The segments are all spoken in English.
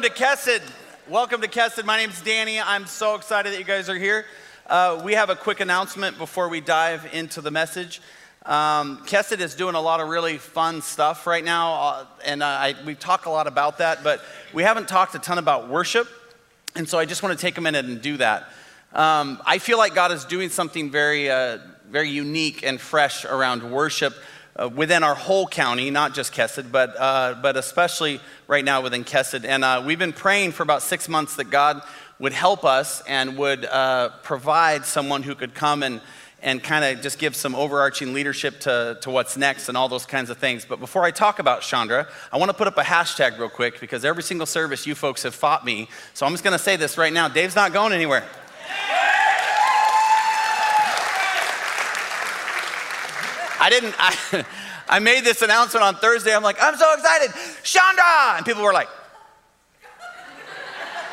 welcome to Kesed. Welcome to Kesed. My name's Danny. I'm so excited that you guys are here. Uh, we have a quick announcement before we dive into the message. Um, is doing a lot of really fun stuff right now, uh, and I, we talk a lot about that, but we haven't talked a ton about worship, and so I just want to take a minute and do that. Um, I feel like God is doing something very, uh, very unique and fresh around worship uh, within our whole county, not just Kesed, but, uh, but especially right now within Kesed. And uh, we've been praying for about six months that God would help us and would uh, provide someone who could come and, and kind of just give some overarching leadership to, to what's next and all those kinds of things. But before I talk about Chandra, I want to put up a hashtag real quick because every single service you folks have fought me. So I'm just going to say this right now Dave's not going anywhere. I didn't, I, I made this announcement on Thursday. I'm like, I'm so excited, Chandra! And people were like,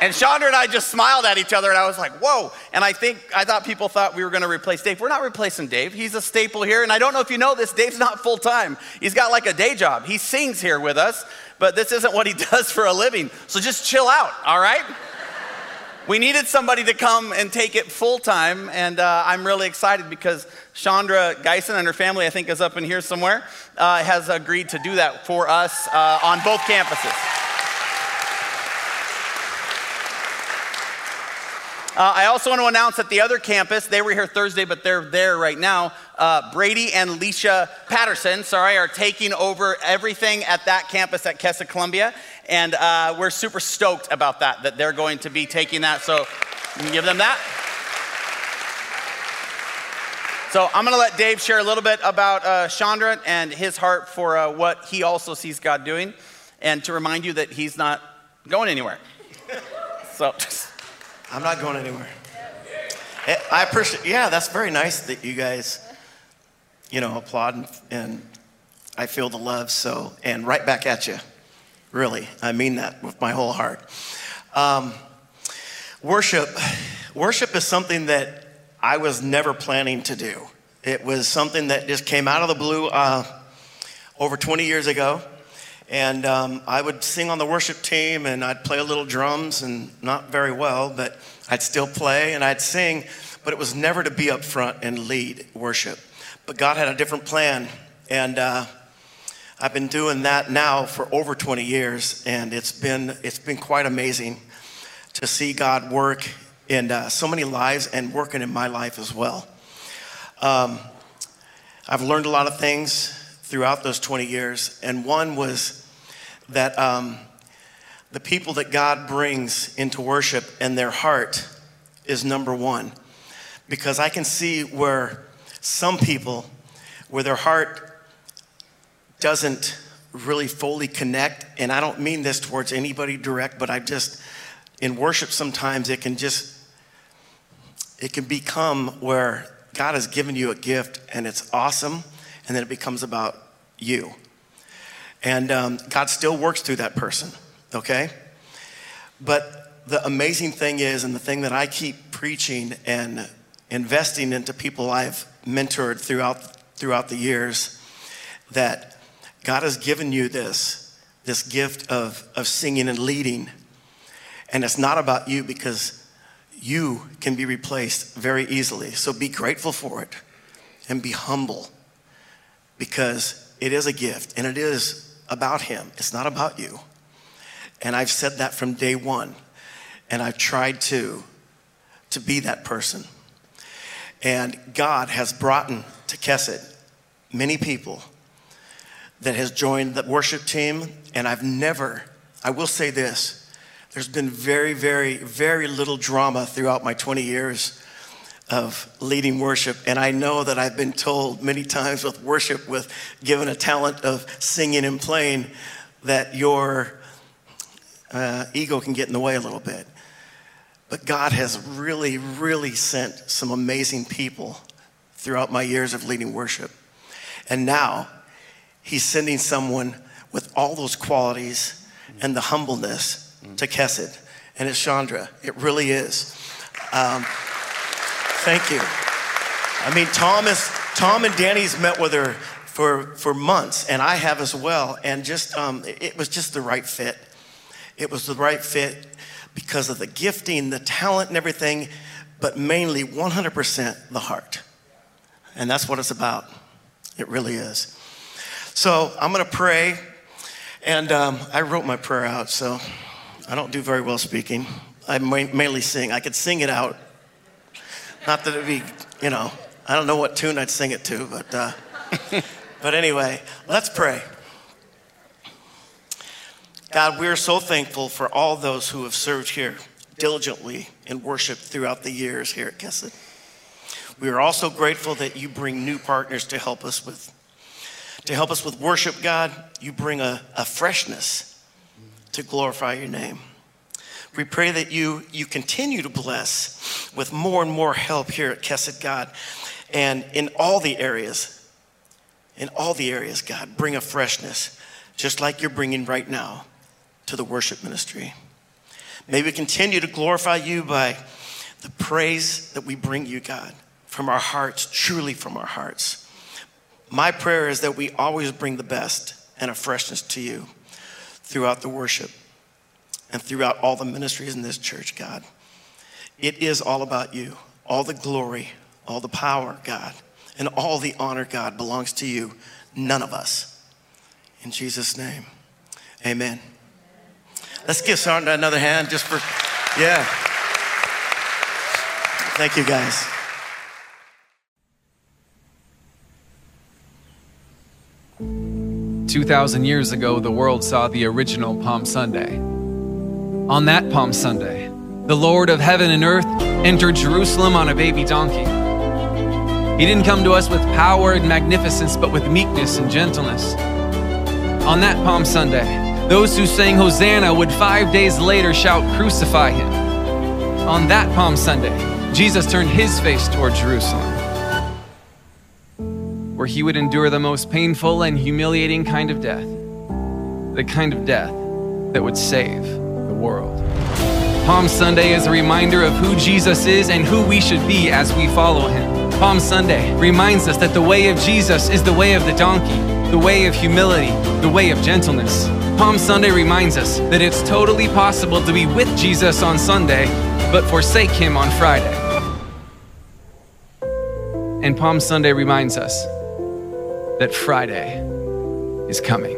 and Chandra and I just smiled at each other, and I was like, whoa. And I think, I thought people thought we were gonna replace Dave. We're not replacing Dave. He's a staple here. And I don't know if you know this, Dave's not full time. He's got like a day job. He sings here with us, but this isn't what he does for a living. So just chill out, all right? we needed somebody to come and take it full time, and uh, I'm really excited because Chandra Geisen and her family, I think, is up in here somewhere, uh, has agreed to do that for us uh, on both campuses. Uh, I also want to announce that the other campus, they were here Thursday, but they're there right now. Uh, Brady and Leisha Patterson, sorry, are taking over everything at that campus at Kesed Columbia. And uh, we're super stoked about that, that they're going to be taking that. So give them that. So I'm going to let Dave share a little bit about uh, Chandra and his heart for uh, what he also sees God doing, and to remind you that he's not going anywhere. so I'm not going anywhere. Eh, I appreciate. Yeah, that's very nice that you guys, you know, applaud and, and I feel the love. So and right back at you. Really, I mean that with my whole heart. Um, worship, worship is something that I was never planning to do. It was something that just came out of the blue uh, over 20 years ago. And um, I would sing on the worship team and I'd play a little drums and not very well, but I'd still play and I'd sing, but it was never to be up front and lead worship. But God had a different plan. And uh, I've been doing that now for over 20 years, and it's been, it's been quite amazing to see God work in uh, so many lives and working in my life as well. Um, I've learned a lot of things throughout those 20 years, and one was that um, the people that God brings into worship and their heart is number one. Because I can see where some people, where their heart doesn't really fully connect. And I don't mean this towards anybody direct, but I just, in worship, sometimes it can just, it can become where God has given you a gift and it's awesome, and then it becomes about you. And um, God still works through that person, okay? But the amazing thing is, and the thing that I keep preaching and investing into people I've mentored throughout, throughout the years, that God has given you this, this gift of, of singing and leading. And it's not about you because you can be replaced very easily. So be grateful for it and be humble because it is a gift and it is about Him. It's not about you. And I've said that from day one. And I've tried to, to be that person. And God has brought to Kesed many people that has joined the worship team, and I've never, I will say this, there's been very, very, very little drama throughout my 20 years of leading worship. And I know that I've been told many times with worship, with given a talent of singing and playing, that your uh, ego can get in the way a little bit. But God has really, really sent some amazing people throughout my years of leading worship. And now He's sending someone with all those qualities and the humbleness to Kesed. And it's Chandra. It really is. Um, thank you. I mean, Thomas, Tom and Danny's met with her for, for months, and I have as well. And just, um, it was just the right fit. It was the right fit because of the gifting, the talent, and everything, but mainly 100% the heart. And that's what it's about. It really is. So I'm going to pray. And um, I wrote my prayer out, so I don't do very well speaking. I mainly sing. I could sing it out. Not that it'd be, you know, I don't know what tune I'd sing it to, but, uh, but anyway, let's pray. God, we are so thankful for all those who have served here diligently in worship throughout the years here at Kesed. We are also grateful that you bring new partners to help us with to help us with worship, God. You bring a, a freshness to glorify your name. We pray that you, you continue to bless with more and more help here at Kesed, God, and in all the areas, in all the areas, God, bring a freshness, just like you're bringing right now to the worship ministry. May we continue to glorify you by the praise that we bring you, God, from our hearts, truly from our hearts. My prayer is that we always bring the best and a freshness to you throughout the worship and throughout all the ministries in this church, God. It is all about you. All the glory, all the power, God, and all the honor, God, belongs to you, none of us. In Jesus' name, amen. Let's give Sergeant another hand just for, yeah. Thank you, guys. Two thousand years ago, the world saw the original Palm Sunday. On that Palm Sunday, the Lord of heaven and earth entered Jerusalem on a baby donkey. He didn't come to us with power and magnificence, but with meekness and gentleness. On that Palm Sunday, those who sang Hosanna would five days later shout, Crucify him. On that Palm Sunday, Jesus turned his face toward Jerusalem, where he would endure the most painful and humiliating kind of death, the kind of death that would save the world. Palm Sunday is a reminder of who Jesus is and who we should be as we follow him. Palm Sunday reminds us that the way of Jesus is the way of the donkey, the way of humility, the way of gentleness. Palm Sunday reminds us that it's totally possible to be with Jesus on Sunday, but forsake him on Friday. And Palm Sunday reminds us that Friday is coming.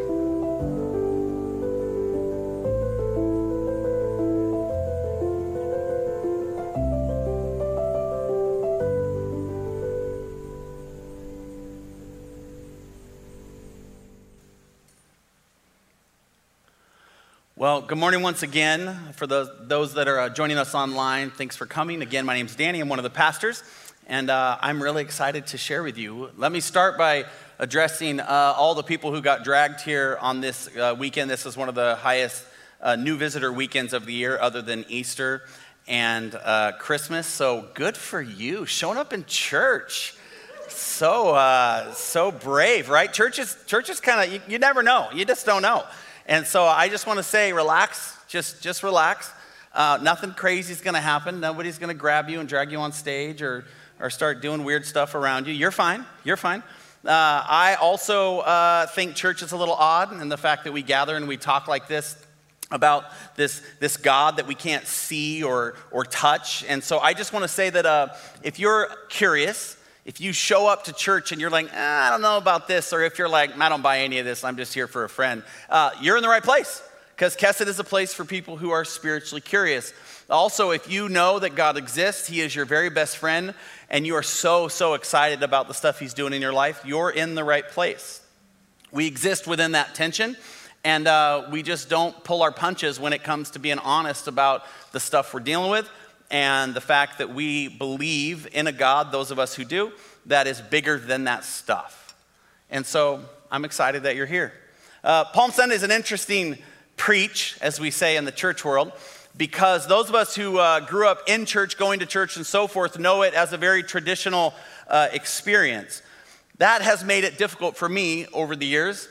Well, good morning once again. For those, those that are uh, joining us online, thanks for coming. Again, my name is Danny. I'm one of the pastors, and uh, I'm really excited to share with you. Let me start by addressing uh, all the people who got dragged here on this uh, weekend. This is one of the highest uh, new visitor weekends of the year, other than Easter and uh, Christmas. So good for you, showing up in church. So, so brave, right? Churches churches kind of, you, you never know. You just don't know. And so I just want to say, relax, just, just relax. Uh, nothing crazy is going to happen. Nobody's going to grab you and drag you on stage or, or start doing weird stuff around you. You're fine. You're fine. Uh, I also uh, think church is a little odd in the fact that we gather and we talk like this about this, this God that we can't see or, or touch. And so I just want to say that uh, if you're curious, if you show up to church and you're like, eh, I don't know about this, or if you're like, I don't buy any of this, I'm just here for a friend, uh, you're in the right place because Kesed is a place for people who are spiritually curious. Also, if you know that God exists, He is your very best friend, and you are so, so excited about the stuff He's doing in your life, you're in the right place. We exist within that tension, and uh, we just don't pull our punches when it comes to being honest about the stuff we're dealing with and the fact that we believe in a God, those of us who do, that is bigger than that stuff. And so I'm excited that you're here. Uh, Palm Sunday is an interesting preach, as we say in the church world, because those of us who uh, grew up in church, going to church, and so forth, know it as a very traditional uh, experience. That has made it difficult for me over the years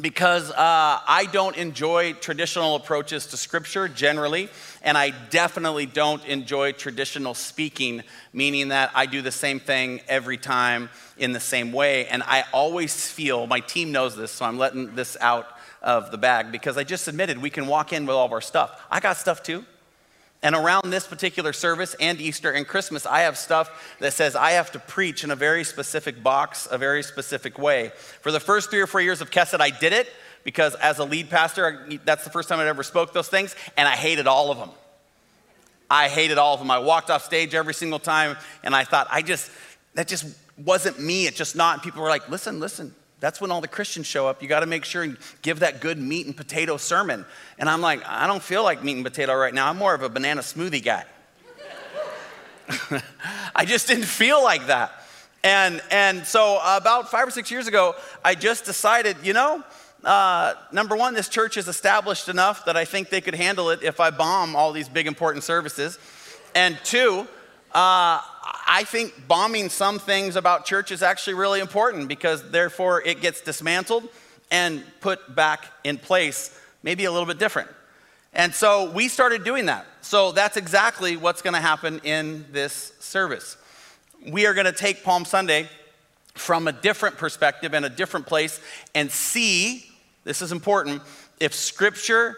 because uh, I don't enjoy traditional approaches to scripture generally, and I definitely don't enjoy traditional speaking, meaning that I do the same thing every time in the same way. And I always feel, my team knows this, so I'm letting this out of the bag because I just admitted we can walk in with all of our stuff. I got stuff too. And around this particular service and Easter and Christmas, I have stuff that says I have to preach in a very specific box, a very specific way. For the first three or four years of Kesed, I did it because as a lead pastor, that's the first time I ever spoke those things, and I hated all of them. I hated all of them. I walked off stage every single time, and I thought, I just, that just wasn't me. It's just not. And people were like, listen, listen, that's when all the Christians show up. You got to make sure and give that good meat and potato sermon. And I'm like, I don't feel like meat and potato right now. I'm more of a banana smoothie guy. I just didn't feel like that. And, and so about five or six years ago, I just decided, you know, uh, number one, this church is established enough that I think they could handle it if I bomb all these big important services. And two, uh, I think bombing some things about church is actually really important because therefore it gets dismantled and put back in place, maybe a little bit different. And so we started doing that. So that's exactly what's going to happen in this service. We are going to take Palm Sunday from a different perspective and a different place and see, this is important, if Scripture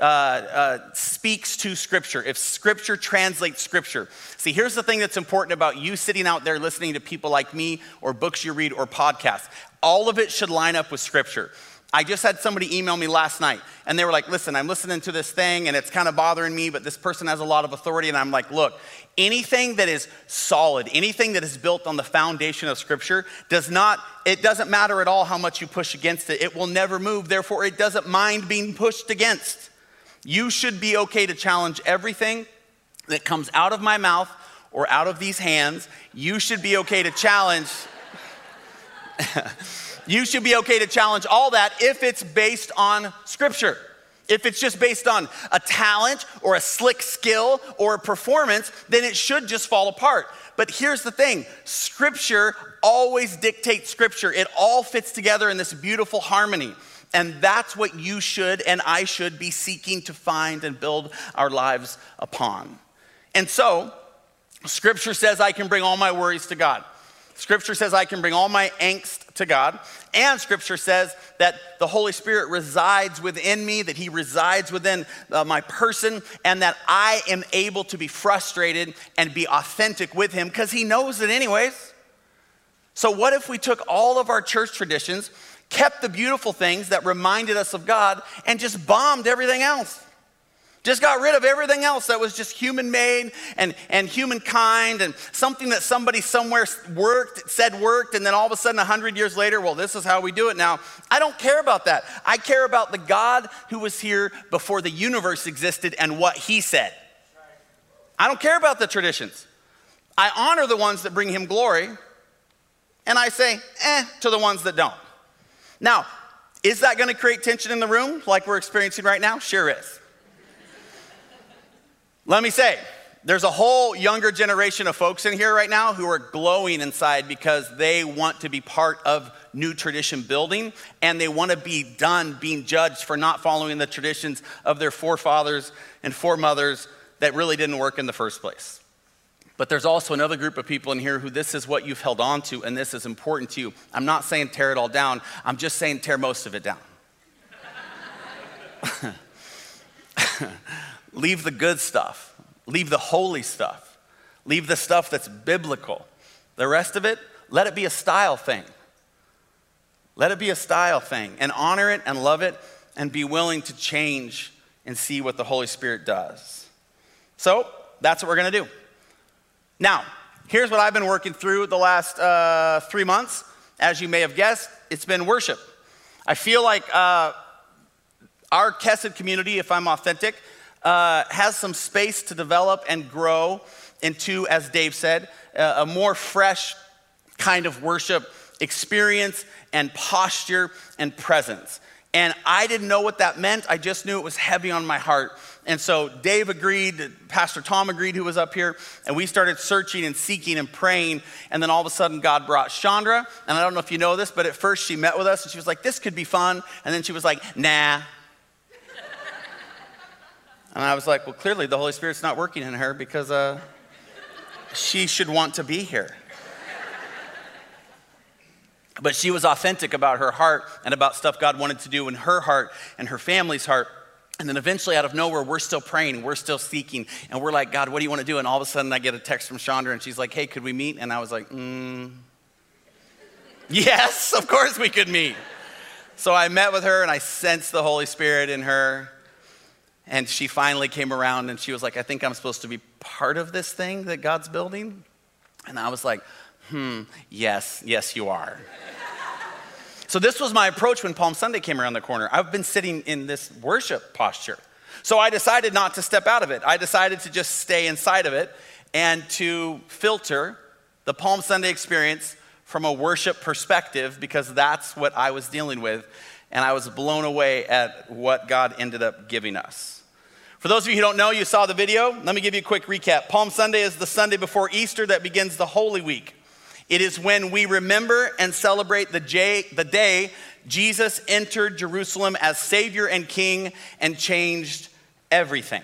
uh, uh, speaks to Scripture, if Scripture translates Scripture. See, here's the thing that's important about you sitting out there listening to people like me, or books you read, or podcasts. All of it should line up with Scripture. I just had somebody email me last night, and they were like, Listen, I'm listening to this thing, and it's kind of bothering me, but this person has a lot of authority. And I'm like, Look, anything that is solid, anything that is built on the foundation of Scripture, does not, it doesn't matter at all how much you push against it. It will never move. Therefore, it doesn't mind being pushed against. You should be okay to challenge everything that comes out of my mouth or out of these hands. You should be okay to challenge. you should be okay to challenge all that if it's based on scripture. If it's just based on a talent or a slick skill or a performance, then it should just fall apart. But here's the thing scripture always dictates scripture, it all fits together in this beautiful harmony. And that's what you should and I should be seeking to find and build our lives upon. And so, Scripture says I can bring all my worries to God. Scripture says I can bring all my angst to God. And Scripture says that the Holy Spirit resides within me, that He resides within uh, my person, and that I am able to be frustrated and be authentic with Him because He knows it, anyways. So, what if we took all of our church traditions kept the beautiful things that reminded us of God, and just bombed everything else. Just got rid of everything else that was just human made and, and humankind and something that somebody somewhere worked, said worked, and then all of a sudden, 100 years later, well, this is how we do it now. I don't care about that. I care about the God who was here before the universe existed and what he said. I don't care about the traditions. I honor the ones that bring him glory, and I say, eh, to the ones that don't. Now, is that going to create tension in the room like we're experiencing right now? Sure is. Let me say, there's a whole younger generation of folks in here right now who are glowing inside because they want to be part of new tradition building and they want to be done being judged for not following the traditions of their forefathers and foremothers that really didn't work in the first place. But there's also another group of people in here who this is what you've held on to and this is important to you. I'm not saying tear it all down, I'm just saying tear most of it down. leave the good stuff, leave the holy stuff, leave the stuff that's biblical. The rest of it, let it be a style thing. Let it be a style thing and honor it and love it and be willing to change and see what the Holy Spirit does. So that's what we're going to do. Now, here's what I've been working through the last uh, three months. As you may have guessed, it's been worship. I feel like uh, our Kesed community, if I'm authentic, uh, has some space to develop and grow into, as Dave said, a more fresh kind of worship experience and posture and presence. And I didn't know what that meant. I just knew it was heavy on my heart. And so Dave agreed, Pastor Tom agreed, who was up here, and we started searching and seeking and praying. And then all of a sudden, God brought Chandra. And I don't know if you know this, but at first she met with us and she was like, This could be fun. And then she was like, Nah. and I was like, Well, clearly the Holy Spirit's not working in her because uh, she should want to be here. But she was authentic about her heart and about stuff God wanted to do in her heart and her family's heart. And then eventually, out of nowhere, we're still praying, we're still seeking, and we're like, God, what do you want to do? And all of a sudden, I get a text from Chandra, and she's like, Hey, could we meet? And I was like, mm, Yes, of course we could meet. So I met with her, and I sensed the Holy Spirit in her. And she finally came around, and she was like, I think I'm supposed to be part of this thing that God's building. And I was like, Hmm, yes, yes, you are. So, this was my approach when Palm Sunday came around the corner. I've been sitting in this worship posture. So, I decided not to step out of it. I decided to just stay inside of it and to filter the Palm Sunday experience from a worship perspective because that's what I was dealing with. And I was blown away at what God ended up giving us. For those of you who don't know, you saw the video. Let me give you a quick recap. Palm Sunday is the Sunday before Easter that begins the Holy Week. It is when we remember and celebrate the, J- the day Jesus entered Jerusalem as Savior and King and changed everything.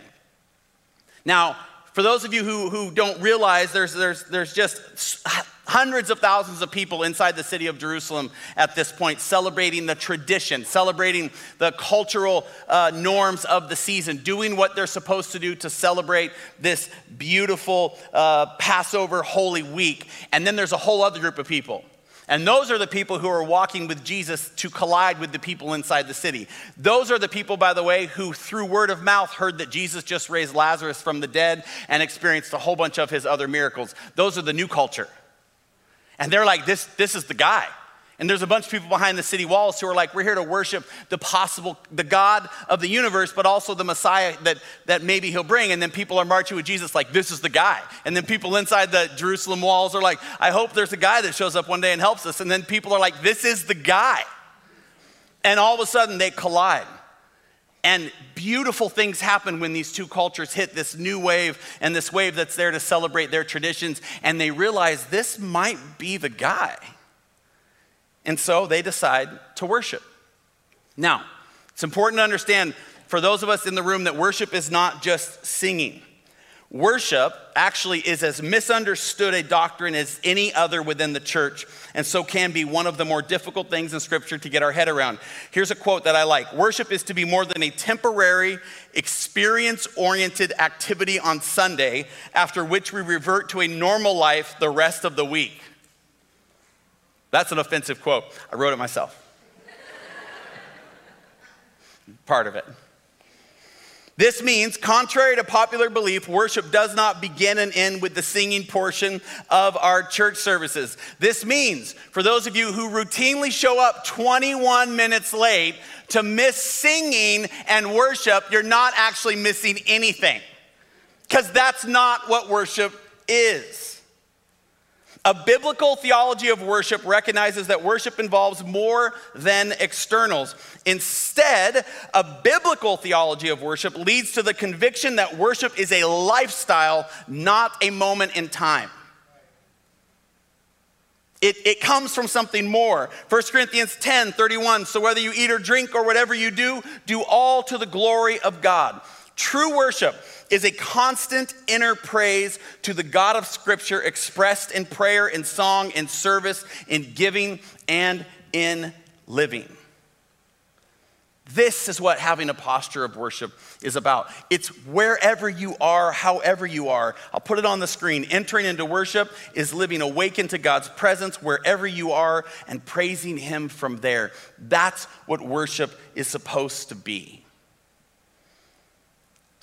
Now, for those of you who, who don't realize, there's, there's, there's just hundreds of thousands of people inside the city of Jerusalem at this point celebrating the tradition, celebrating the cultural uh, norms of the season, doing what they're supposed to do to celebrate this beautiful uh, Passover Holy Week. And then there's a whole other group of people. And those are the people who are walking with Jesus to collide with the people inside the city. Those are the people, by the way, who through word of mouth heard that Jesus just raised Lazarus from the dead and experienced a whole bunch of his other miracles. Those are the new culture. And they're like, this, this is the guy. And there's a bunch of people behind the city walls who are like, we're here to worship the possible, the God of the universe, but also the Messiah that, that maybe he'll bring. And then people are marching with Jesus like, this is the guy. And then people inside the Jerusalem walls are like, I hope there's a guy that shows up one day and helps us. And then people are like, this is the guy. And all of a sudden they collide. And beautiful things happen when these two cultures hit this new wave and this wave that's there to celebrate their traditions. And they realize this might be the guy. And so they decide to worship. Now, it's important to understand for those of us in the room that worship is not just singing. Worship actually is as misunderstood a doctrine as any other within the church, and so can be one of the more difficult things in Scripture to get our head around. Here's a quote that I like Worship is to be more than a temporary, experience oriented activity on Sunday, after which we revert to a normal life the rest of the week. That's an offensive quote. I wrote it myself. Part of it. This means, contrary to popular belief, worship does not begin and end with the singing portion of our church services. This means, for those of you who routinely show up 21 minutes late to miss singing and worship, you're not actually missing anything. Because that's not what worship is. A biblical theology of worship recognizes that worship involves more than externals. Instead, a biblical theology of worship leads to the conviction that worship is a lifestyle, not a moment in time. It, it comes from something more. 1 Corinthians 10 31. So whether you eat or drink or whatever you do, do all to the glory of God. True worship is a constant inner praise to the God of Scripture expressed in prayer, in song, in service, in giving, and in living. This is what having a posture of worship is about. It's wherever you are, however you are. I'll put it on the screen. Entering into worship is living awakened to God's presence wherever you are and praising Him from there. That's what worship is supposed to be.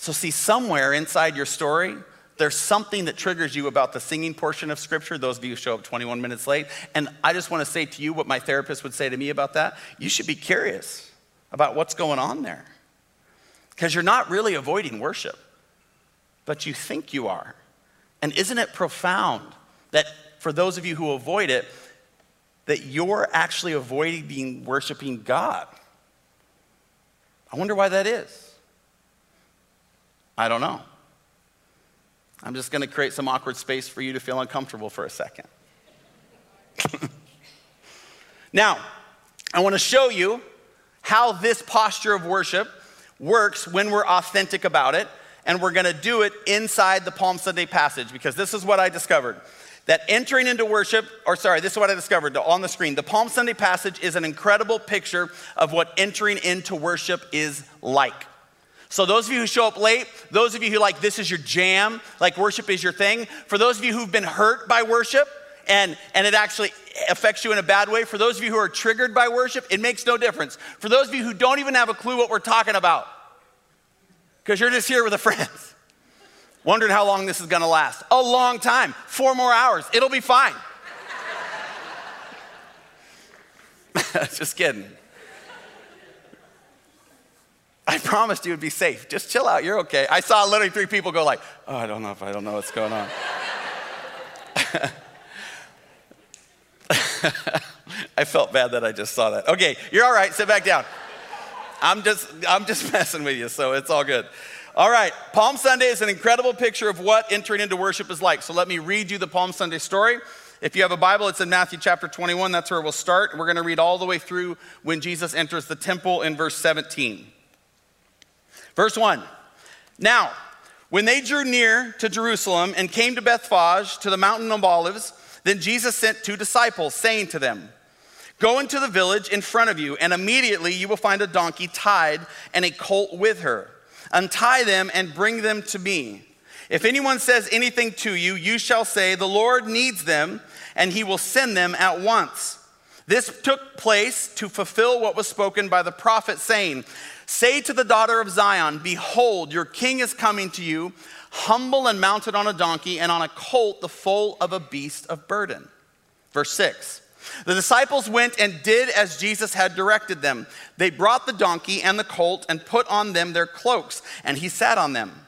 So, see, somewhere inside your story, there's something that triggers you about the singing portion of Scripture. Those of you who show up 21 minutes late. And I just want to say to you what my therapist would say to me about that. You should be curious about what's going on there. Because you're not really avoiding worship, but you think you are. And isn't it profound that for those of you who avoid it, that you're actually avoiding worshiping God? I wonder why that is. I don't know. I'm just going to create some awkward space for you to feel uncomfortable for a second. now, I want to show you how this posture of worship works when we're authentic about it. And we're going to do it inside the Palm Sunday passage because this is what I discovered. That entering into worship, or sorry, this is what I discovered on the screen. The Palm Sunday passage is an incredible picture of what entering into worship is like. So, those of you who show up late, those of you who like this is your jam, like worship is your thing, for those of you who've been hurt by worship and, and it actually affects you in a bad way, for those of you who are triggered by worship, it makes no difference. For those of you who don't even have a clue what we're talking about, because you're just here with a friend, wondering how long this is gonna last. A long time, four more hours, it'll be fine. just kidding. I promised you would be safe. Just chill out. You're okay. I saw literally three people go like, "Oh, I don't know if I don't know what's going on." I felt bad that I just saw that. Okay, you're all right. Sit back down. I'm just I'm just messing with you, so it's all good. All right, Palm Sunday is an incredible picture of what entering into worship is like. So let me read you the Palm Sunday story. If you have a Bible, it's in Matthew chapter 21. That's where we'll start. We're going to read all the way through when Jesus enters the temple in verse 17. Verse 1 Now, when they drew near to Jerusalem and came to Bethphage, to the mountain of Olives, then Jesus sent two disciples, saying to them, Go into the village in front of you, and immediately you will find a donkey tied and a colt with her. Untie them and bring them to me. If anyone says anything to you, you shall say, The Lord needs them, and he will send them at once. This took place to fulfill what was spoken by the prophet, saying, Say to the daughter of Zion, Behold, your king is coming to you, humble and mounted on a donkey, and on a colt, the foal of a beast of burden. Verse 6 The disciples went and did as Jesus had directed them. They brought the donkey and the colt and put on them their cloaks, and he sat on them.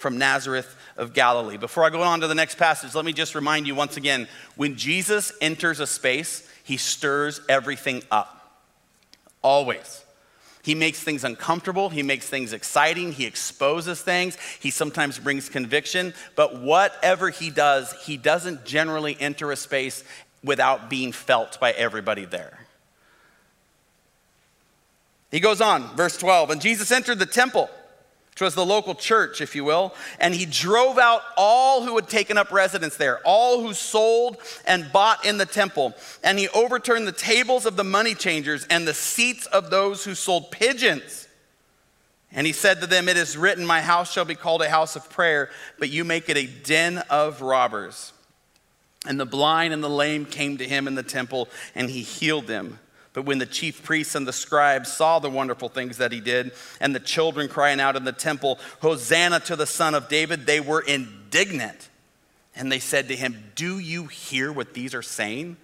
from Nazareth of Galilee. Before I go on to the next passage, let me just remind you once again when Jesus enters a space, he stirs everything up. Always. He makes things uncomfortable. He makes things exciting. He exposes things. He sometimes brings conviction. But whatever he does, he doesn't generally enter a space without being felt by everybody there. He goes on, verse 12. And Jesus entered the temple was the local church, if you will, and he drove out all who had taken up residence there, all who sold and bought in the temple. And he overturned the tables of the money changers and the seats of those who sold pigeons. And he said to them, It is written, My house shall be called a house of prayer, but you make it a den of robbers. And the blind and the lame came to him in the temple, and he healed them. But when the chief priests and the scribes saw the wonderful things that he did, and the children crying out in the temple, Hosanna to the Son of David, they were indignant. And they said to him, Do you hear what these are saying?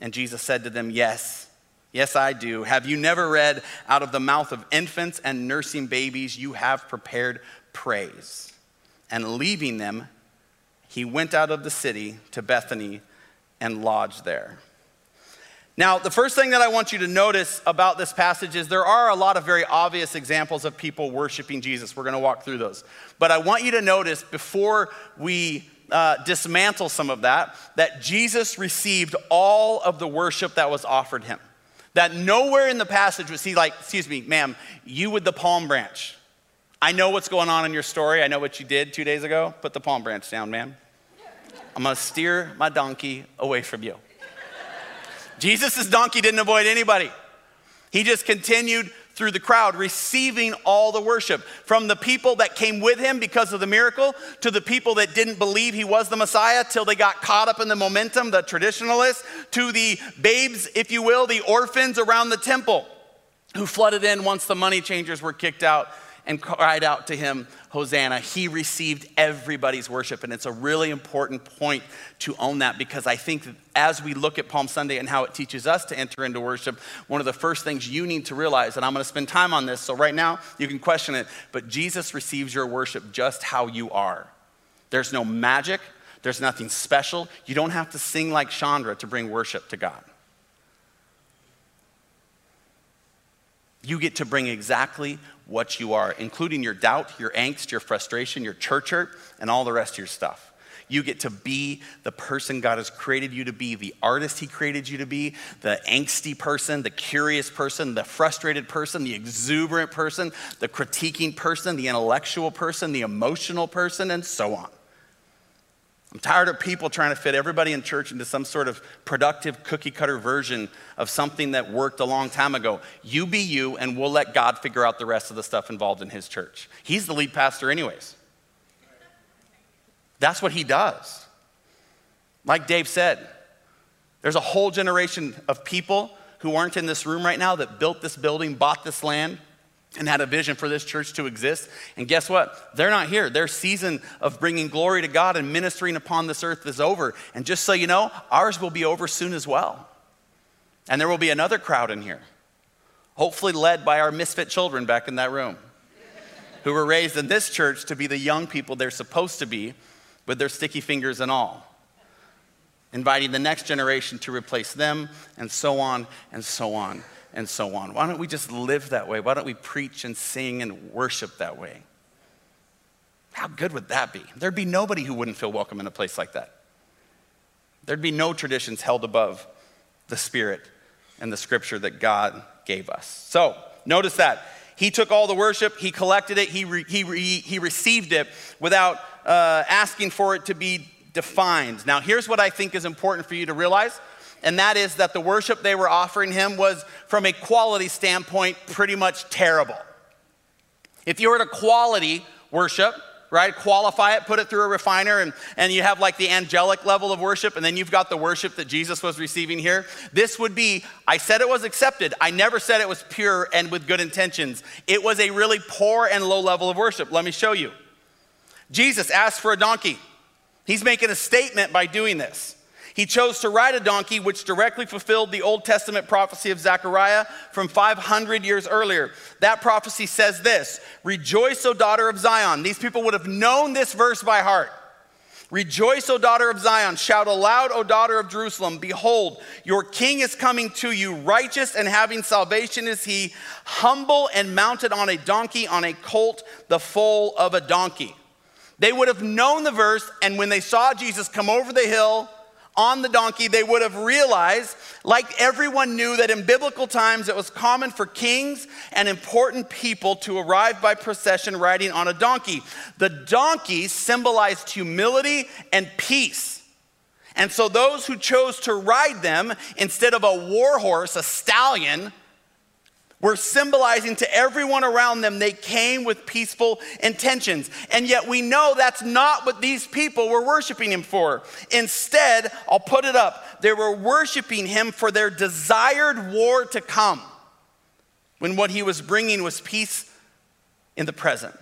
And Jesus said to them, Yes, yes, I do. Have you never read, Out of the mouth of infants and nursing babies, you have prepared praise? And leaving them, he went out of the city to Bethany and lodged there. Now, the first thing that I want you to notice about this passage is there are a lot of very obvious examples of people worshiping Jesus. We're going to walk through those. But I want you to notice before we uh, dismantle some of that, that Jesus received all of the worship that was offered him. That nowhere in the passage was he like, excuse me, ma'am, you with the palm branch. I know what's going on in your story. I know what you did two days ago. Put the palm branch down, ma'am. I'm going to steer my donkey away from you. Jesus' donkey didn't avoid anybody. He just continued through the crowd, receiving all the worship from the people that came with him because of the miracle to the people that didn't believe he was the Messiah till they got caught up in the momentum, the traditionalists, to the babes, if you will, the orphans around the temple who flooded in once the money changers were kicked out and cried out to him, Hosanna. He received everybody's worship. And it's a really important point to own that because I think as we look at Palm Sunday and how it teaches us to enter into worship, one of the first things you need to realize, and I'm going to spend time on this, so right now you can question it, but Jesus receives your worship just how you are. There's no magic, there's nothing special. You don't have to sing like Chandra to bring worship to God. You get to bring exactly what you are, including your doubt, your angst, your frustration, your church hurt, and all the rest of your stuff. You get to be the person God has created you to be, the artist He created you to be, the angsty person, the curious person, the frustrated person, the exuberant person, the critiquing person, the intellectual person, the emotional person, and so on. I'm tired of people trying to fit everybody in church into some sort of productive cookie cutter version of something that worked a long time ago. You be you, and we'll let God figure out the rest of the stuff involved in His church. He's the lead pastor, anyways. That's what He does. Like Dave said, there's a whole generation of people who aren't in this room right now that built this building, bought this land, and had a vision for this church to exist. And guess what? They're not here. Their season of bringing glory to God and ministering upon this earth is over. And just so you know, ours will be over soon as well. And there will be another crowd in here, hopefully led by our misfit children back in that room, who were raised in this church to be the young people they're supposed to be with their sticky fingers and all. Inviting the next generation to replace them, and so on and so on and so on. Why don't we just live that way? Why don't we preach and sing and worship that way? How good would that be? There'd be nobody who wouldn't feel welcome in a place like that. There'd be no traditions held above the Spirit and the scripture that God gave us. So, notice that. He took all the worship, he collected it, he, re, he, re, he received it without uh, asking for it to be defined. Now, here's what I think is important for you to realize and that is that the worship they were offering him was, from a quality standpoint, pretty much terrible. If you were to quality worship, right, qualify it, put it through a refiner, and, and you have like the angelic level of worship, and then you've got the worship that Jesus was receiving here, this would be I said it was accepted. I never said it was pure and with good intentions. It was a really poor and low level of worship. Let me show you. Jesus asked for a donkey. He's making a statement by doing this. He chose to ride a donkey, which directly fulfilled the Old Testament prophecy of Zechariah from 500 years earlier. That prophecy says this Rejoice, O daughter of Zion. These people would have known this verse by heart. Rejoice, O daughter of Zion. Shout aloud, O daughter of Jerusalem. Behold, your king is coming to you. Righteous and having salvation is he, humble and mounted on a donkey, on a colt, the foal of a donkey. They would have known the verse, and when they saw Jesus come over the hill, on the donkey, they would have realized, like everyone knew, that in biblical times it was common for kings and important people to arrive by procession riding on a donkey. The donkey symbolized humility and peace. And so those who chose to ride them instead of a war horse, a stallion, were symbolizing to everyone around them they came with peaceful intentions. And yet we know that's not what these people were worshiping him for. Instead, I'll put it up, they were worshiping him for their desired war to come, when what he was bringing was peace in the present.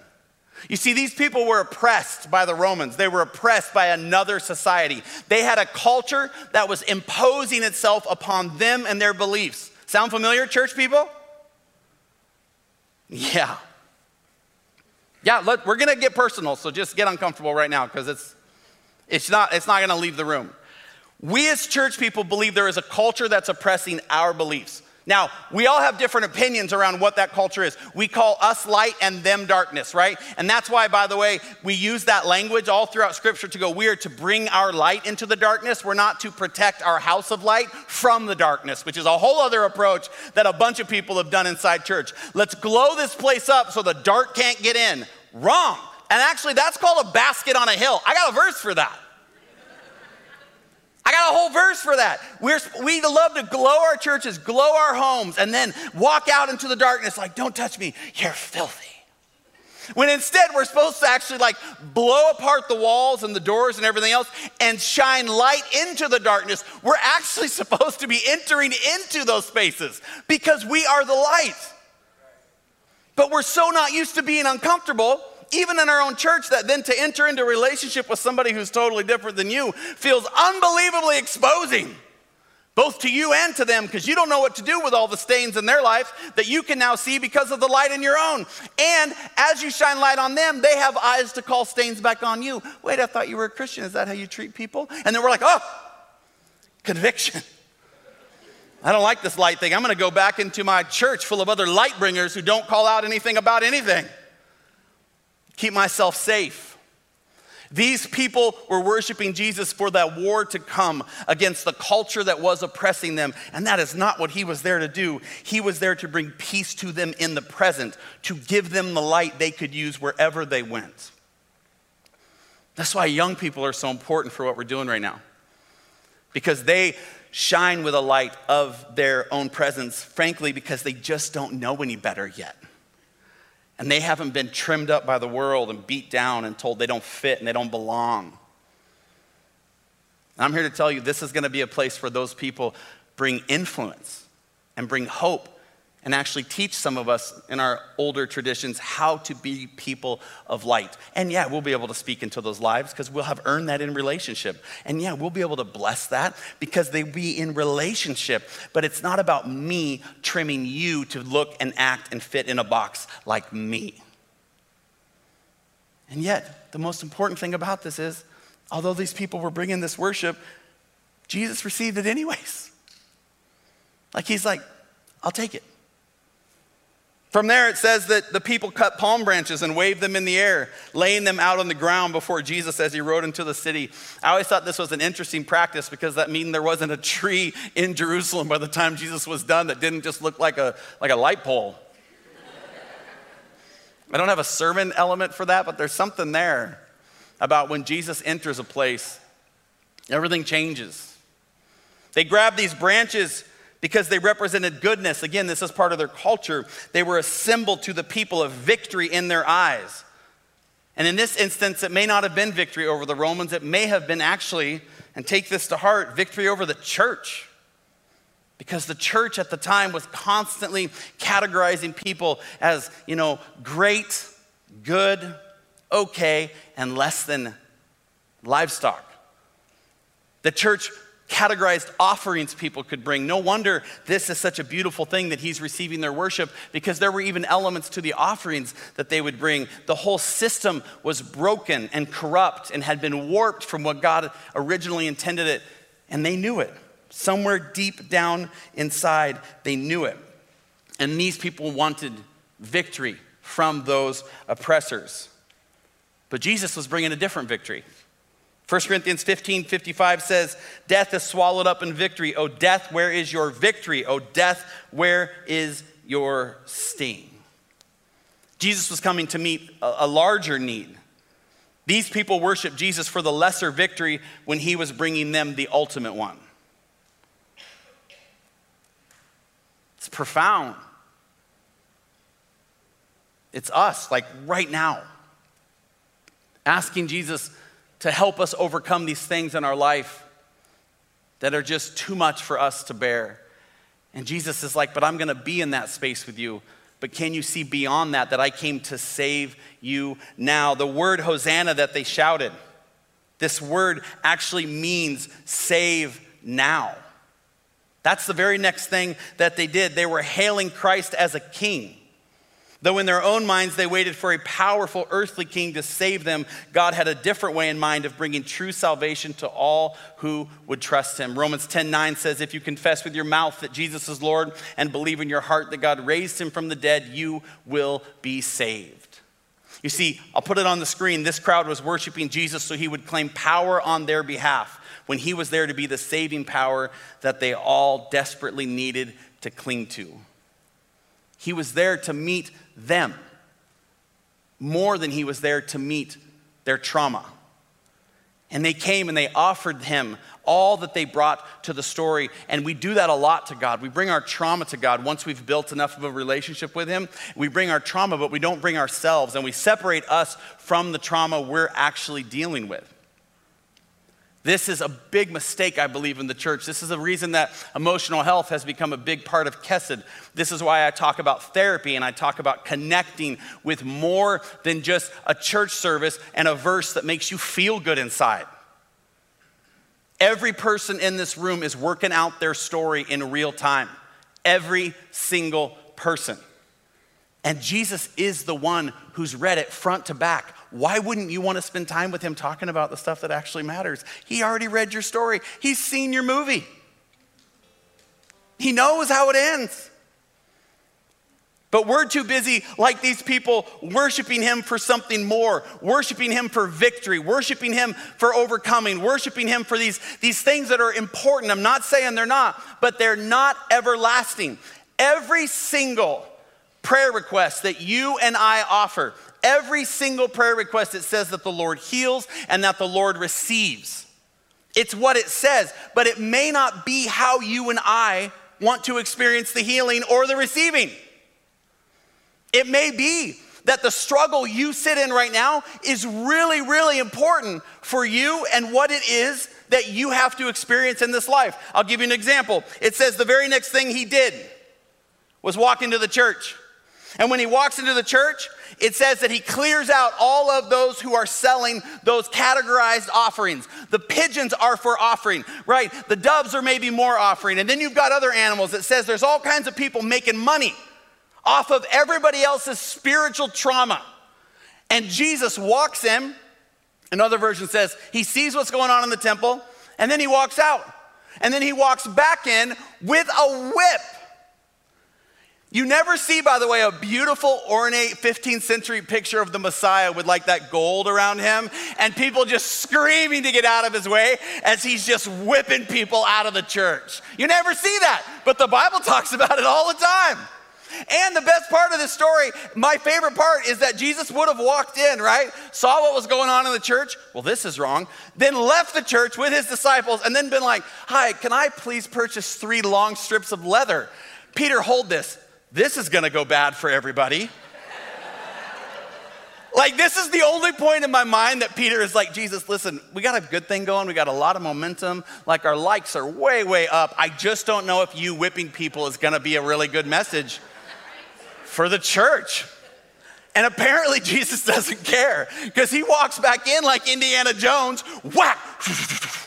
You see, these people were oppressed by the Romans. They were oppressed by another society. They had a culture that was imposing itself upon them and their beliefs. Sound familiar, church people? Yeah. Yeah, let, we're going to get personal, so just get uncomfortable right now because it's, it's not, it's not going to leave the room. We as church people believe there is a culture that's oppressing our beliefs. Now, we all have different opinions around what that culture is. We call us light and them darkness, right? And that's why, by the way, we use that language all throughout Scripture to go, we are to bring our light into the darkness. We're not to protect our house of light from the darkness, which is a whole other approach that a bunch of people have done inside church. Let's glow this place up so the dark can't get in. Wrong. And actually, that's called a basket on a hill. I got a verse for that. I got a whole verse for that. We're, we love to glow our churches, glow our homes, and then walk out into the darkness like, don't touch me, you're filthy. When instead we're supposed to actually like blow apart the walls and the doors and everything else and shine light into the darkness. We're actually supposed to be entering into those spaces because we are the light. But we're so not used to being uncomfortable, even in our own church, that then to enter into a relationship with somebody who's totally different than you feels unbelievably exposing both to you and to them, because you don't know what to do with all the stains in their life that you can now see because of the light in your own. And as you shine light on them, they have eyes to call stains back on you. Wait, I thought you were a Christian. Is that how you treat people? And then we're like, oh, conviction. I don't like this light thing. I'm going to go back into my church full of other light bringers who don't call out anything about anything. Keep myself safe. These people were worshiping Jesus for that war to come against the culture that was oppressing them. And that is not what he was there to do. He was there to bring peace to them in the present, to give them the light they could use wherever they went. That's why young people are so important for what we're doing right now. Because they shine with a light of their own presence, frankly, because they just don't know any better yet and they haven't been trimmed up by the world and beat down and told they don't fit and they don't belong. And I'm here to tell you this is going to be a place where those people bring influence and bring hope and actually teach some of us in our older traditions how to be people of light. And yeah, we'll be able to speak into those lives because we'll have earned that in relationship. And yeah, we'll be able to bless that because they'll be in relationship. But it's not about me trimming you to look and act and fit in a box like me. And yet, the most important thing about this is although these people were bringing this worship, Jesus received it anyways. Like he's like, I'll take it. From there, it says that the people cut palm branches and waved them in the air, laying them out on the ground before Jesus as he rode into the city. I always thought this was an interesting practice because that means there wasn't a tree in Jerusalem by the time Jesus was done that didn't just look like a, like a light pole. I don't have a sermon element for that, but there's something there about when Jesus enters a place, everything changes. They grab these branches because they represented goodness. Again, this is part of their culture. They were a symbol to the people of victory in their eyes. And in this instance, it may not have been victory over the Romans, it may have been actually, and take this to heart, victory over the church. Because the church at the time was constantly categorizing people as, you know, great, good, okay, and less than livestock. The church categorized offerings people could bring. No wonder this is such a beautiful thing that he's receiving their worship because there were even elements to the offerings that they would bring. The whole system was broken and corrupt and had been warped from what God originally intended it, and they knew it. Somewhere deep down inside, they knew it. And these people wanted victory from those oppressors. But Jesus was bringing a different victory. 1 Corinthians 15 55 says, Death is swallowed up in victory. O death, where is your victory? O death, where is your sting? Jesus was coming to meet a, larger need. These people worshiped Jesus for the lesser victory when he was bringing them the ultimate one. It's profound. It's us, like right now, asking Jesus to help us overcome these things in our life that are just too much for us to bear. And Jesus is like, But I'm gonna be in that space with you. But can you see beyond that, that I came to save you now? The word Hosanna that they shouted, this word actually means save now. That's the very next thing that they did. They were hailing Christ as a king. Though in their own minds they waited for a powerful earthly king to save them, God had a different way in mind of bringing true salvation to all who would trust him. Romans 10 9 says, If you confess with your mouth that Jesus is Lord and believe in your heart that God raised him from the dead, you will be saved. You see, I'll put it on the screen. This crowd was worshiping Jesus so he would claim power on their behalf when he was there to be the saving power that they all desperately needed to cling to. He was there to meet them more than he was there to meet their trauma. And they came and they offered him all that they brought to the story. And we do that a lot to God. We bring our trauma to God once we've built enough of a relationship with him. We bring our trauma, but we don't bring ourselves. And we separate us from the trauma we're actually dealing with. This is a big mistake, I believe, in the church. This is a reason that emotional health has become a big part of Kesed. This is why I talk about therapy and I talk about connecting with more than just a church service and a verse that makes you feel good inside. Every person in this room is working out their story in real time. Every single person. And Jesus is the one who's read it front to back. Why wouldn't you want to spend time with him talking about the stuff that actually matters? He already read your story, he's seen your movie, he knows how it ends. But we're too busy, like these people, worshiping Him for something more, worshiping Him for victory, worshiping Him for overcoming, worshiping Him for these, these things that are important. I'm not saying they're not, but they're not everlasting. Every single prayer request that you and I offer, every single prayer request, it says that the Lord heals and that the Lord receives. It's what it says, but it may not be how you and I want to experience the healing or the receiving. It may be that the struggle you sit in right now is really, really important for you and what it is that you have to experience in this life. I'll give you an example. It says the very next thing he did was walk into the church. And when he walks into the church, it says that he clears out all of those who are selling those categorized offerings. The pigeons are for offering, right? The doves are maybe more offering. And then you've got other animals. It says there's all kinds of people making money off of everybody else's spiritual trauma. And Jesus walks in. Another version says he sees what's going on in the temple and then he walks out. And then he walks back in with a whip. You never see, by the way, a beautiful, ornate 15th century picture of the Messiah with like that gold around him and people just screaming to get out of his way as he's just whipping people out of the church. You never see that, but the Bible talks about it all the time. And the best part of this story, my favorite part, is that Jesus would have walked in, right? Saw what was going on in the church. Well, this is wrong. Then left the church with his disciples and then been like, Hi, can I please purchase three long strips of leather? Peter, hold this this is gonna go bad for everybody. like, this is the only point in my mind that Peter is like, Jesus, listen, we got a good thing going. We got a lot of momentum. Like, our likes are way, way up. I just don't know if you whipping people is gonna be a really good message for the church. And apparently, Jesus doesn't care because he walks back in like Indiana Jones, whack.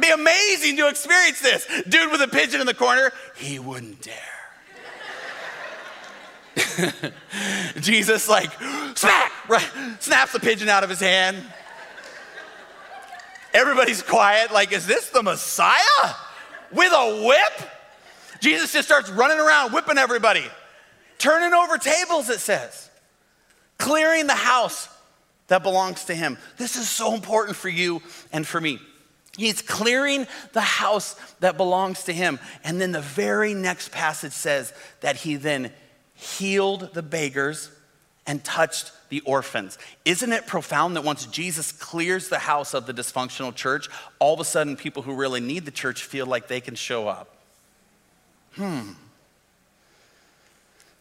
Be amazing to experience this. Dude with a pigeon in the corner, he wouldn't dare. Jesus, like, smack, right, snaps the pigeon out of his hand. Everybody's quiet, like, is this the Messiah with a whip? Jesus just starts running around, whipping everybody, turning over tables, it says, clearing the house that belongs to him. This is so important for you and for me. He's clearing the house that belongs to him. And then the very next passage says that he then healed the beggars, and touched the orphans. Isn't it profound that once Jesus clears the house of the dysfunctional church, all of a sudden people who really need the church feel like they can show up? Hmm.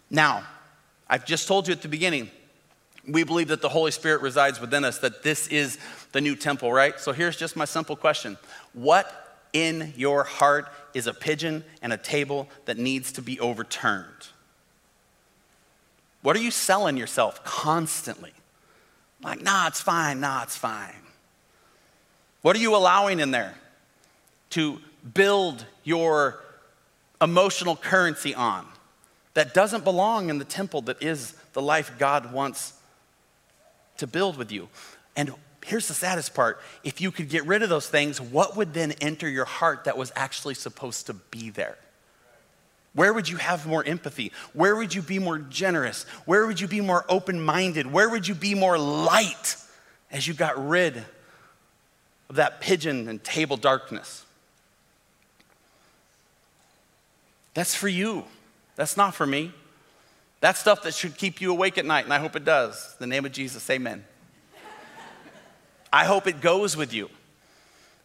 Now, I've just told you at the beginning, we believe that the Holy Spirit resides within us, that this is the new temple, right? So here's just my simple question What in your heart is a pigeon and a table that needs to be overturned? What are you selling yourself constantly? Like, nah, it's fine, nah, it's fine. What are you allowing in there to build your emotional currency on that doesn't belong in the temple that is the life God wants to build with you? And here's the saddest part if you could get rid of those things, what would then enter your heart that was actually supposed to be there? Where would you have more empathy? Where would you be more generous? Where would you be more open minded? Where would you be more light as you got rid of that pigeon and table darkness? That's for you. That's not for me. That's stuff that should keep you awake at night, and I hope it does. In the name of Jesus, amen. I hope it goes with you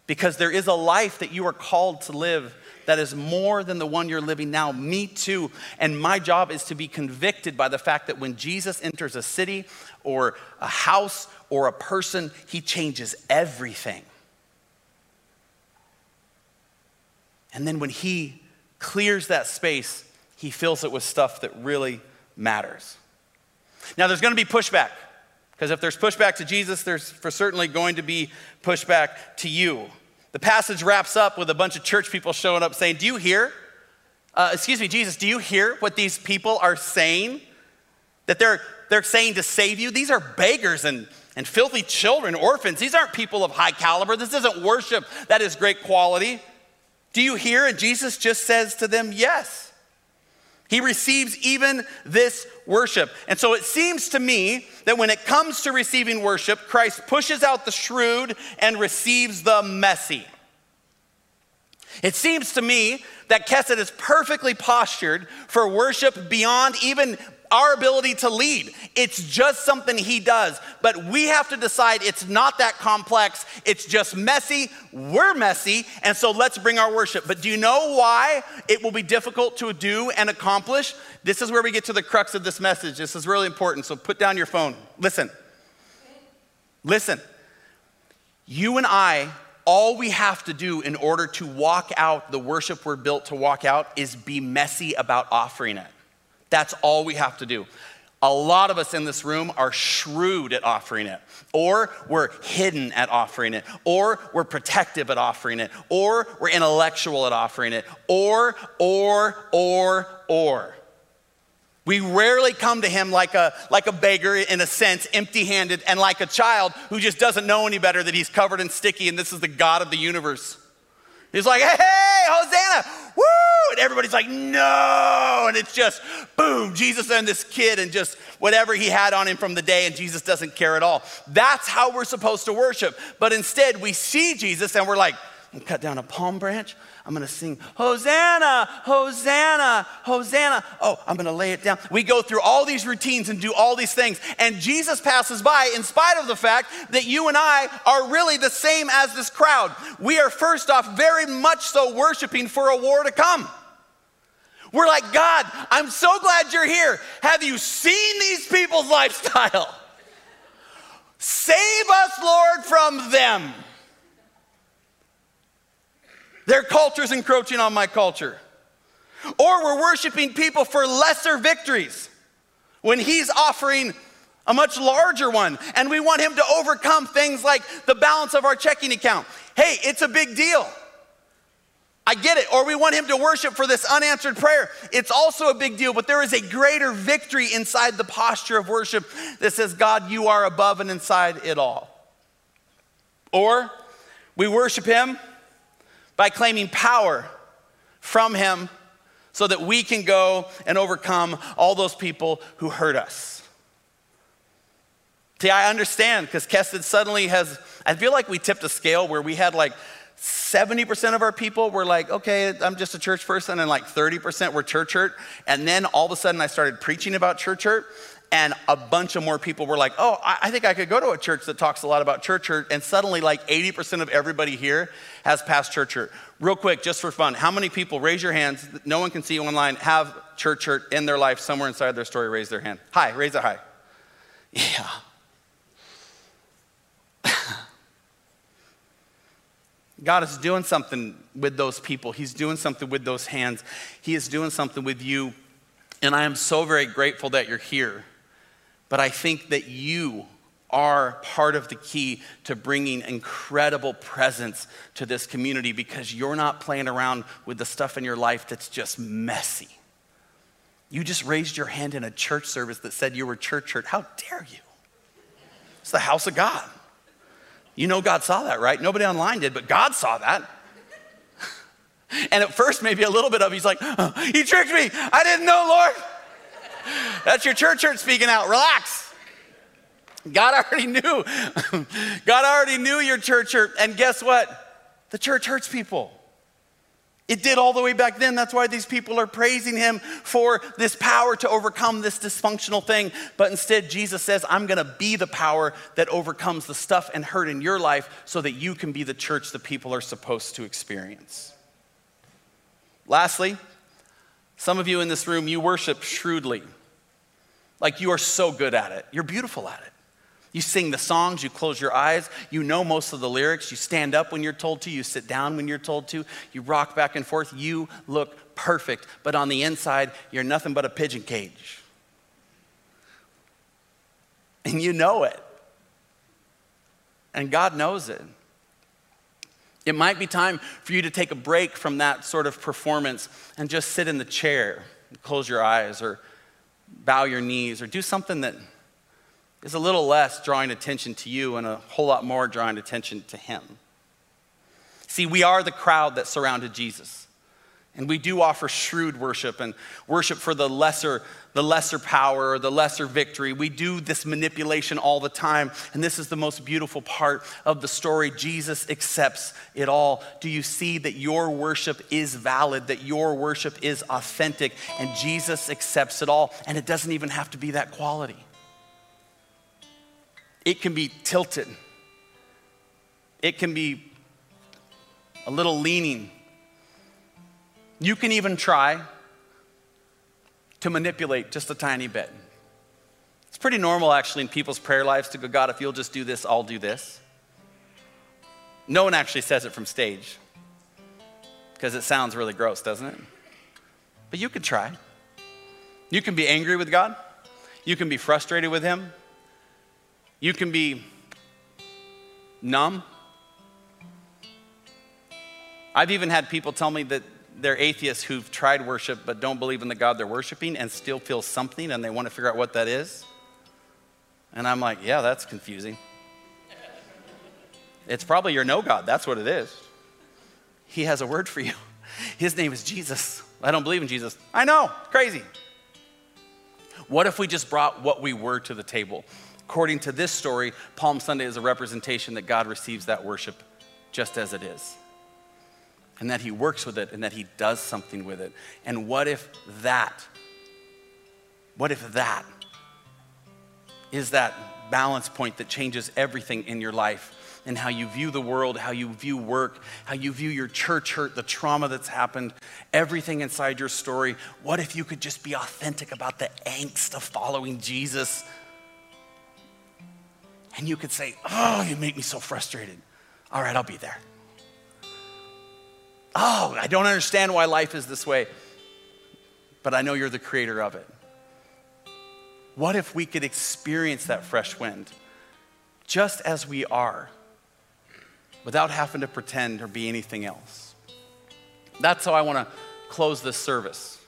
because there is a life that you are called to live that is more than the one you're living now. Me too. And my job is to be convicted by the fact that when Jesus enters a city or a house or a person, he changes everything. And then when he clears that space, he fills it with stuff that really matters. Now, there's going to be pushback, because if there's pushback to Jesus, there's for certainly going to be pushback to you. The passage wraps up with a bunch of church people showing up saying, Do you hear? Uh, excuse me, Jesus, do you hear what these people are saying? That they're, they're saying to save you? These are beggars and, and filthy children, orphans. These aren't people of high caliber. This isn't worship that is great quality. Do you hear? And Jesus just says to them, Yes. He receives even this worship. And so it seems to me that when it comes to receiving worship, Christ pushes out the shrewd and receives the messy. It seems to me that Kesed is perfectly postured for worship beyond even our ability to lead. It's just something he does. But we have to decide it's not that complex. It's just messy. We're messy. And so let's bring our worship. But do you know why it will be difficult to do and accomplish? This is where we get to the crux of this message. This is really important. So put down your phone. Listen. Listen. You and I all we have to do in order to walk out the worship we're built to walk out is be messy about offering it. That's all we have to do. A lot of us in this room are shrewd at offering it, or we're hidden at offering it, or we're protective at offering it, or we're intellectual at offering it, or, or, or, or. We rarely come to him like a, like a beggar, in a sense, empty handed, and like a child who just doesn't know any better that he's covered in sticky and this is the God of the universe. He's like, hey, Hosanna, woo! And everybody's like, no. And it's just, boom, Jesus and this kid and just whatever he had on him from the day, and Jesus doesn't care at all. That's how we're supposed to worship. But instead, we see Jesus and we're like, cut down a palm branch. I'm gonna sing, Hosanna, Hosanna, Hosanna. Oh, I'm gonna lay it down. We go through all these routines and do all these things. And Jesus passes by in spite of the fact that you and I are really the same as this crowd. We are, first off, very much so worshiping for a war to come. We're like, God, I'm so glad you're here. Have you seen these people's lifestyle? Save us, Lord, from them. Their culture's encroaching on my culture. Or we're worshiping people for lesser victories when He's offering a much larger one, and we want Him to overcome things like the balance of our checking account. Hey, it's a big deal. I get it. Or we want him to worship for this unanswered prayer. It's also a big deal, but there is a greater victory inside the posture of worship that says, God, you are above and inside it all. Or we worship him by claiming power from Him so that we can go and overcome all those people who hurt us. See, I understand because Kesed suddenly has, I feel like we tipped a scale where we had like 70% of our people were like, okay, I'm just a church person, and like 30% were church hurt. And then all of a sudden I started preaching about church hurt, and a bunch of more people were like, oh, I think I could go to a church that talks a lot about church hurt. And suddenly, like 80% of everybody here has passed church hurt. Real quick, just for fun, how many people, raise your hands, no one can see you online, have church hurt in their life somewhere inside their story? Raise their hand. Hi, raise it high. Yeah. God is doing something with those people. He's doing something with those hands. He is doing something with you. And I am so very grateful that you're here. But I think that you are part of the key to bringing incredible presence to this community because you're not playing around with the stuff in your life that's just messy. You just raised your hand in a church service that said you were church hurt. How dare you? It's the house of God. You know God saw that, right? Nobody online did, but God saw that. And at first, maybe a little bit of he's like, oh, He tricked me. I didn't know, Lord. That's your church hurt speaking out. Relax. God already knew. God already knew your church hurt. And guess what? The church hurts people. It did all the way back then. That's why these people are praising him for this power to overcome this dysfunctional thing. But instead, Jesus says, I'm going to be the power that overcomes the stuff and hurt in your life so that you can be the church that people are supposed to experience. Lastly, some of you in this room, you worship shrewdly. Like you are so good at it. You're beautiful at it. You sing the songs, you close your eyes, you know most of the lyrics, you stand up when you're told to, you sit down when you're told to, you rock back and forth, you look perfect, but on the inside, you're nothing but a pigeon cage. And you know it. And God knows it. It might be time for you to take a break from that sort of performance and just sit in the chair, close your eyes, or bow your knees, or do something that is a little less drawing attention to you and a whole lot more drawing attention to Him. See, we are the crowd that surrounded Jesus. And we do offer shrewd worship and worship for the lesser, the lesser power or the lesser victory. We do this manipulation all the time. And this is the most beautiful part of the story. Jesus accepts it all. Do you see that your worship is valid, that your worship is authentic, and Jesus accepts it all? And it doesn't even have to be that quality. It can be tilted. It can be a little leaning you can even try to manipulate just a tiny bit. It's pretty normal, actually, in people's prayer lives to go, God, if you'll just do this, I'll do this. No one actually says it from stage because it sounds really gross, doesn't it? But you could try. You can be angry with God, you can be frustrated with Him, you can be numb. I've even had people tell me that they're atheists who've tried worship but don't believe in the God they're worshiping and still feel something and they want to figure out what that is. And I'm like, yeah, that's confusing. It's probably your no God. That's what it is. He has a word for you. His name is Jesus. I don't believe in Jesus. I know, crazy. What if we just brought what we were to the table? According to this story, Palm Sunday is a representation that God receives that worship just as it is and that he works with it and that he does something with it. And what if that, what if that is that balance point that changes everything in your life? and how you view the world, how you view work, how you view your church hurt, the trauma that's happened, everything inside your story. What if you could just be authentic about the angst of following Jesus? And you could say, Oh, you make me so frustrated. All right, I'll be there oh, I don't understand why life is this way, but I know you're the creator of it. What if we could experience that fresh wind just as we are without having to pretend or be anything else? That's how I want to close this service.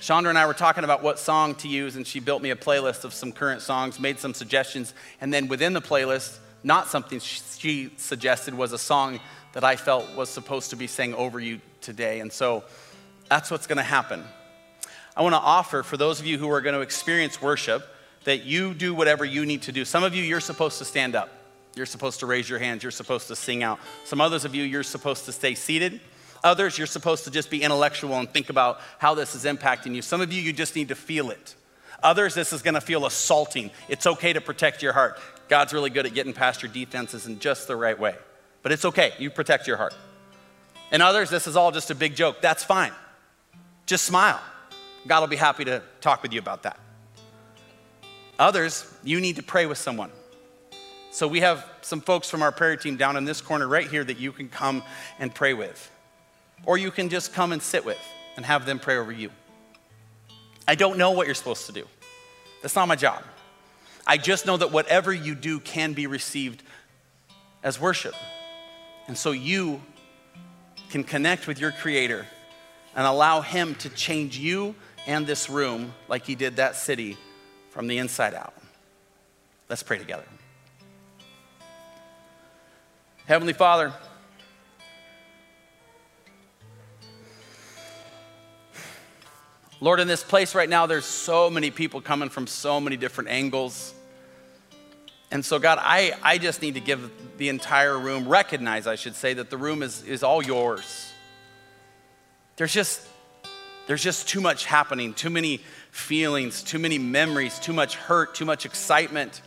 Chandra and I were talking about what song to use, and she built me a playlist of some current songs, made some suggestions, and then within the playlist, not something she suggested, was a song that I felt was supposed to be sang over you today. And so that's what's going to happen. I want to offer for those of you who are going to experience worship that you do whatever you need to do. Some of you, you're supposed to stand up. You're supposed to raise your hands. You're supposed to sing out. Some others of you, you're supposed to stay seated. Others, you're supposed to just be intellectual and think about how this is impacting you. Some of you, you just need to feel it. Others, this is going to feel assaulting. It's okay to protect your heart. God's really good at getting past your defenses in just the right way but it's okay. You protect your heart. And others, this is all just a big joke. That's fine. Just smile. God will be happy to talk with you about that. Others, you need to pray with someone. So we have some folks from our prayer team down in this corner right here that you can come and pray with. Or you can just come and sit with and have them pray over you. I don't know what you're supposed to do. That's not my job. I just know that whatever you do can be received as worship. And so you can connect with your Creator and allow Him to change you and this room like He did that city from the inside out. Let's pray together. Heavenly Father, Lord, in this place right now, there's so many people coming from so many different angles. And so, God, I, I just need to give the entire room, recognize, I should say, that the room is, is all yours. There's just, there's just too much happening, too many feelings, too many memories, too much hurt, too much excitement,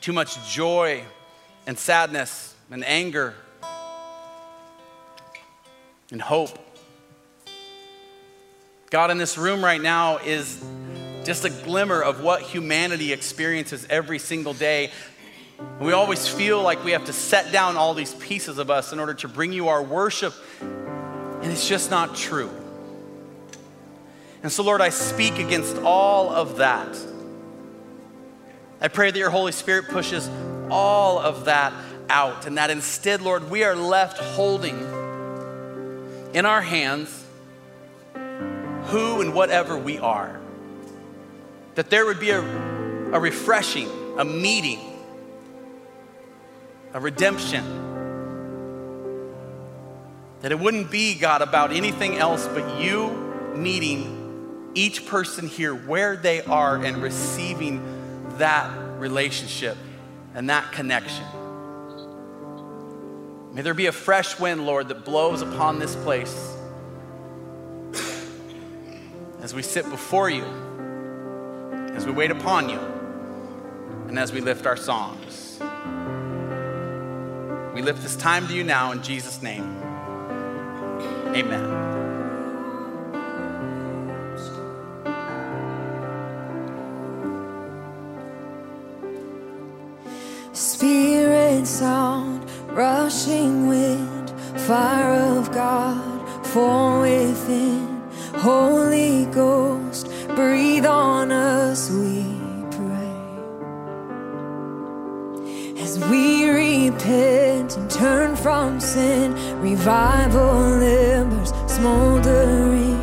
too much joy and sadness and anger and hope. God, in this room right now is just a glimmer of what humanity experiences every single day. We always feel like we have to set down all these pieces of us in order to bring you our worship, and it's just not true. And so, Lord, I speak against all of that. I pray that your Holy Spirit pushes all of that out, and that instead, Lord, we are left holding in our hands who and whatever we are. That there would be a, a refreshing, a meeting, a redemption. That it wouldn't be, God, about anything else but you meeting each person here where they are and receiving that relationship and that connection. May there be a fresh wind, Lord, that blows upon this place as we sit before you, as we wait upon you, and as we lift our songs. We lift this time to you now in Jesus' name. Amen. Spirit sound, rushing wind, fire of God, fall within. Holy Ghost, revival embers smoldering,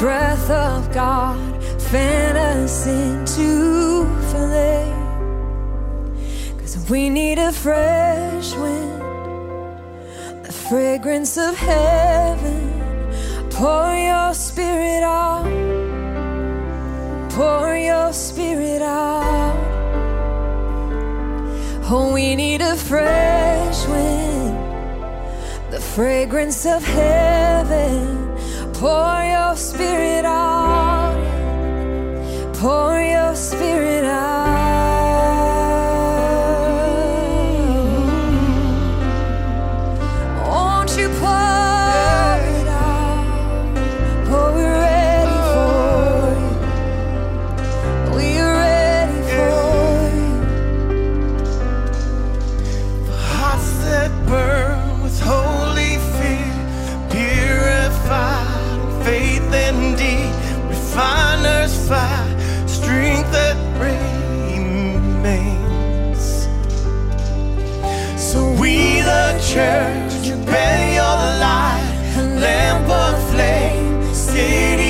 breath of God, fan us into flame. Cause we need a fresh wind, the fragrance of heaven. Pour your spirit out, pour your spirit out. Oh, we need a fresh wind, fragrance of heaven. Pour your spirit out, pour your spirit out. We, the church, obey your light, lamp of flame, city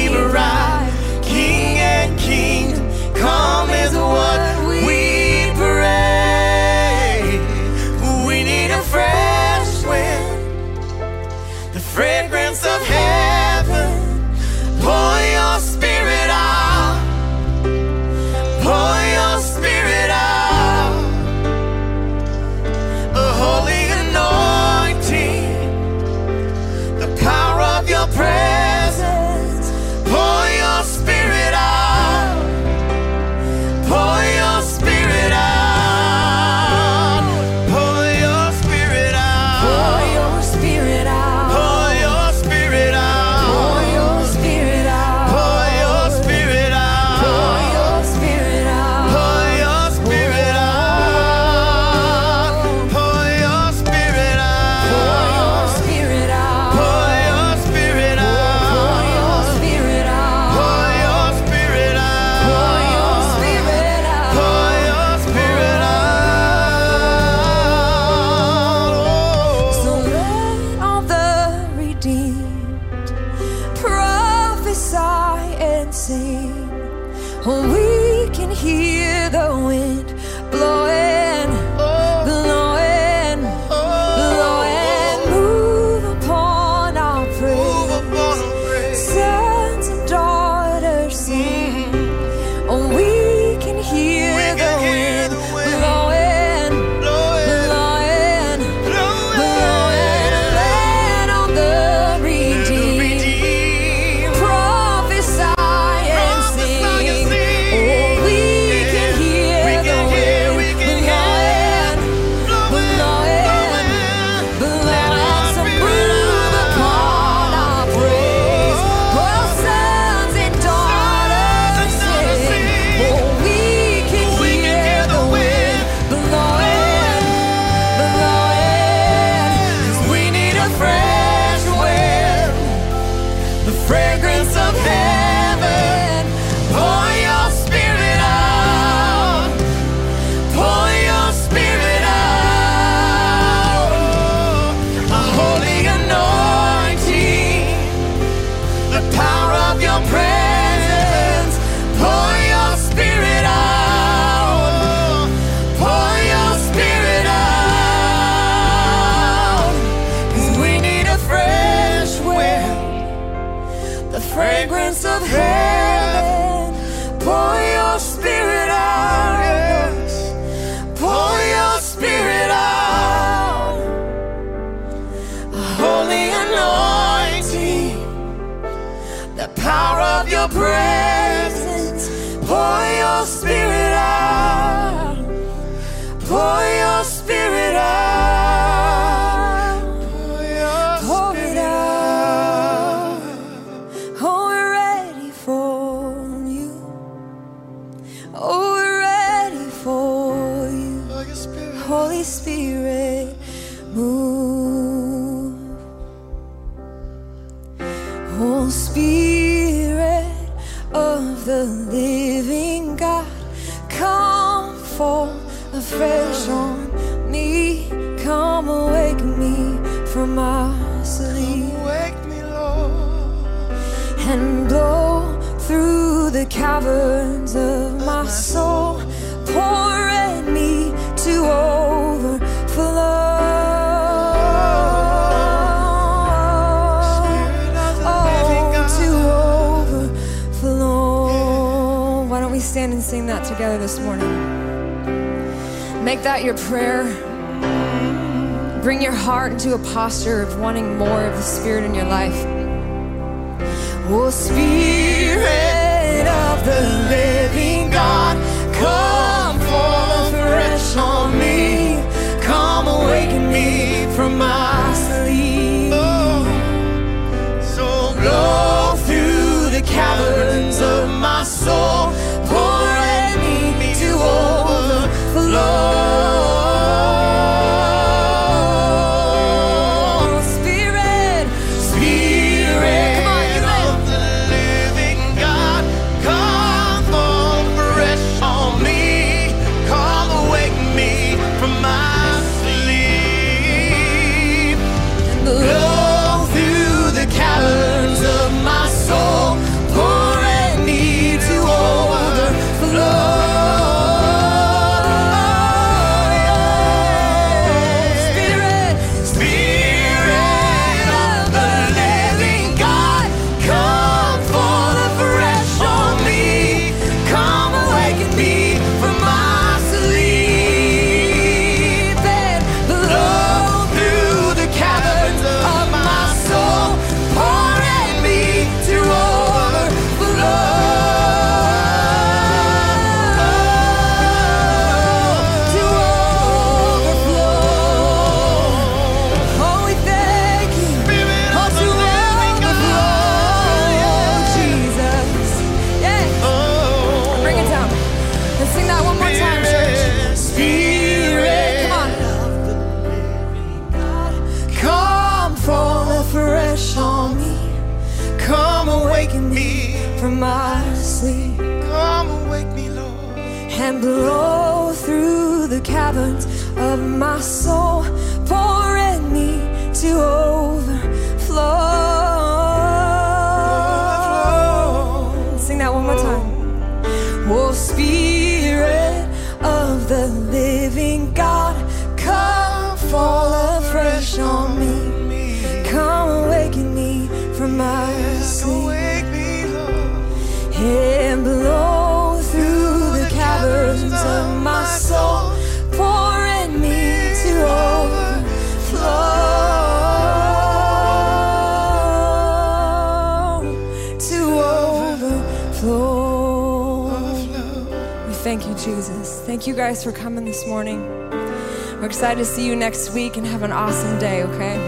afresh on me. Come awake me from my sleep. Come wake me, Lord. And blow through the caverns of my soul. Pour at me to overflow. Oh, stand and sing that together this morning. Make that your prayer. Bring your heart into a posture of wanting more of the Spirit in your life. Oh, Spirit of the living God, come fall fresh on me. Come awaken me from my sleep. Oh, so blow through the caverns of my soul. Lord. excited to see you next week and have an awesome day, okay?